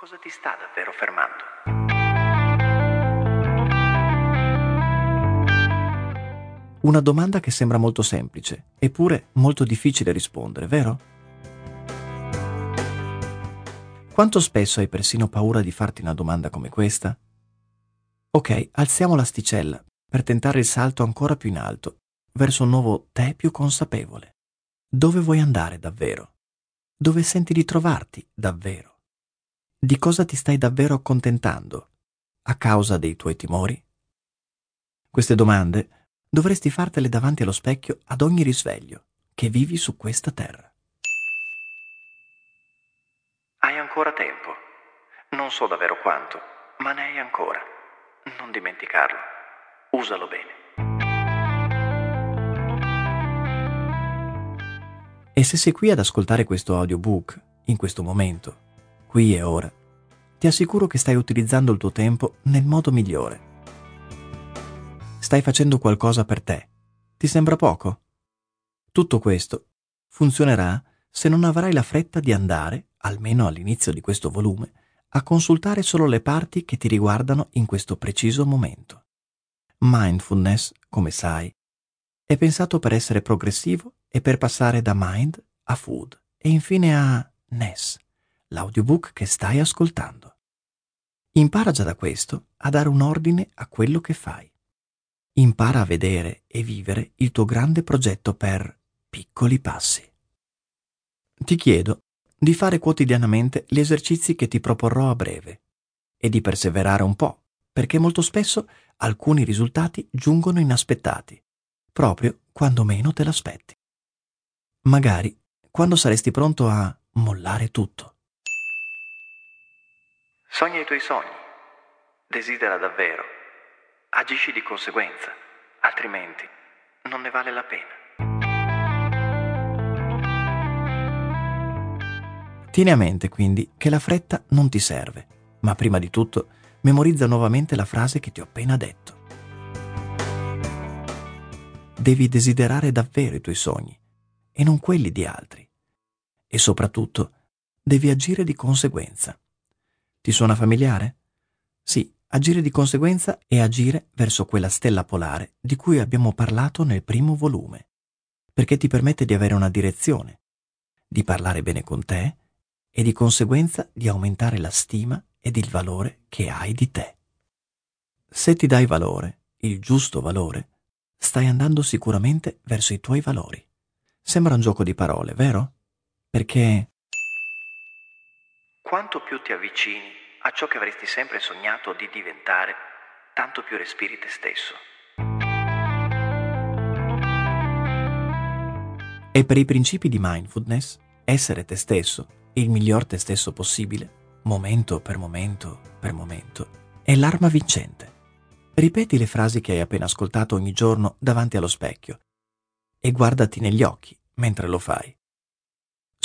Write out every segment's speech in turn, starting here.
Cosa ti sta davvero fermando? Una domanda che sembra molto semplice, eppure molto difficile rispondere, vero? Quanto spesso hai persino paura di farti una domanda come questa? Ok, alziamo l'asticella per tentare il salto ancora più in alto, verso un nuovo te più consapevole. Dove vuoi andare davvero? Dove senti di trovarti davvero? Di cosa ti stai davvero accontentando a causa dei tuoi timori? Queste domande dovresti fartele davanti allo specchio ad ogni risveglio che vivi su questa terra. Hai ancora tempo. Non so davvero quanto, ma ne hai ancora. Non dimenticarlo. Usalo bene. E se sei qui ad ascoltare questo audiobook, in questo momento, qui e ora, ti assicuro che stai utilizzando il tuo tempo nel modo migliore. Stai facendo qualcosa per te. Ti sembra poco? Tutto questo funzionerà se non avrai la fretta di andare, almeno all'inizio di questo volume, a consultare solo le parti che ti riguardano in questo preciso momento. Mindfulness, come sai, è pensato per essere progressivo e per passare da mind a food e infine a ness l'audiobook che stai ascoltando. Impara già da questo a dare un ordine a quello che fai. Impara a vedere e vivere il tuo grande progetto per piccoli passi. Ti chiedo di fare quotidianamente gli esercizi che ti proporrò a breve e di perseverare un po', perché molto spesso alcuni risultati giungono inaspettati, proprio quando meno te l'aspetti. Magari quando saresti pronto a mollare tutto. Sogna i tuoi sogni, desidera davvero, agisci di conseguenza, altrimenti non ne vale la pena. Tieni a mente quindi che la fretta non ti serve, ma prima di tutto memorizza nuovamente la frase che ti ho appena detto. Devi desiderare davvero i tuoi sogni e non quelli di altri. E soprattutto devi agire di conseguenza. Ti suona familiare? Sì, agire di conseguenza è agire verso quella stella polare di cui abbiamo parlato nel primo volume, perché ti permette di avere una direzione, di parlare bene con te e di conseguenza di aumentare la stima ed il valore che hai di te. Se ti dai valore, il giusto valore, stai andando sicuramente verso i tuoi valori. Sembra un gioco di parole, vero? Perché quanto più ti avvicini a ciò che avresti sempre sognato di diventare, tanto più respiri te stesso. E per i principi di mindfulness, essere te stesso, il miglior te stesso possibile, momento per momento per momento, è l'arma vincente. Ripeti le frasi che hai appena ascoltato ogni giorno davanti allo specchio e guardati negli occhi mentre lo fai.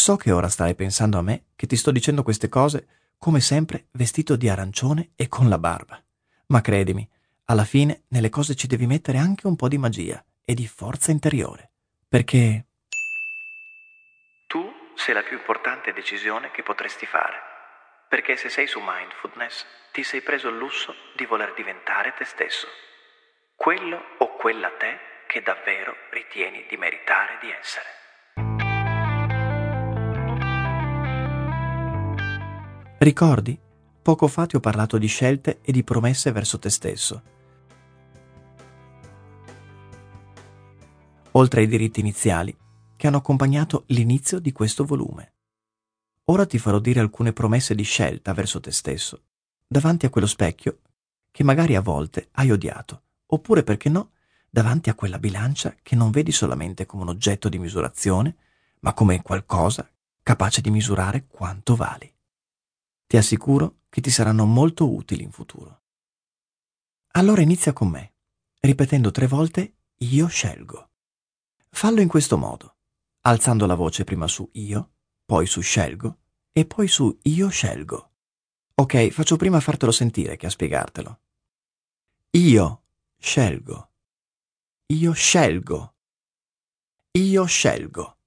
So che ora stai pensando a me che ti sto dicendo queste cose come sempre vestito di arancione e con la barba. Ma credimi, alla fine nelle cose ci devi mettere anche un po' di magia e di forza interiore. Perché... Tu sei la più importante decisione che potresti fare. Perché se sei su mindfulness, ti sei preso il lusso di voler diventare te stesso. Quello o quella te che davvero ritieni di meritare di essere. Ricordi? Poco fa ti ho parlato di scelte e di promesse verso te stesso. Oltre ai diritti iniziali, che hanno accompagnato l'inizio di questo volume. Ora ti farò dire alcune promesse di scelta verso te stesso, davanti a quello specchio che magari a volte hai odiato, oppure perché no, davanti a quella bilancia che non vedi solamente come un oggetto di misurazione, ma come qualcosa capace di misurare quanto vali. Ti assicuro che ti saranno molto utili in futuro. Allora inizia con me, ripetendo tre volte io scelgo. Fallo in questo modo, alzando la voce prima su io, poi su scelgo e poi su io scelgo. Ok, faccio prima a fartelo sentire che a spiegartelo. Io scelgo. Io scelgo. Io scelgo.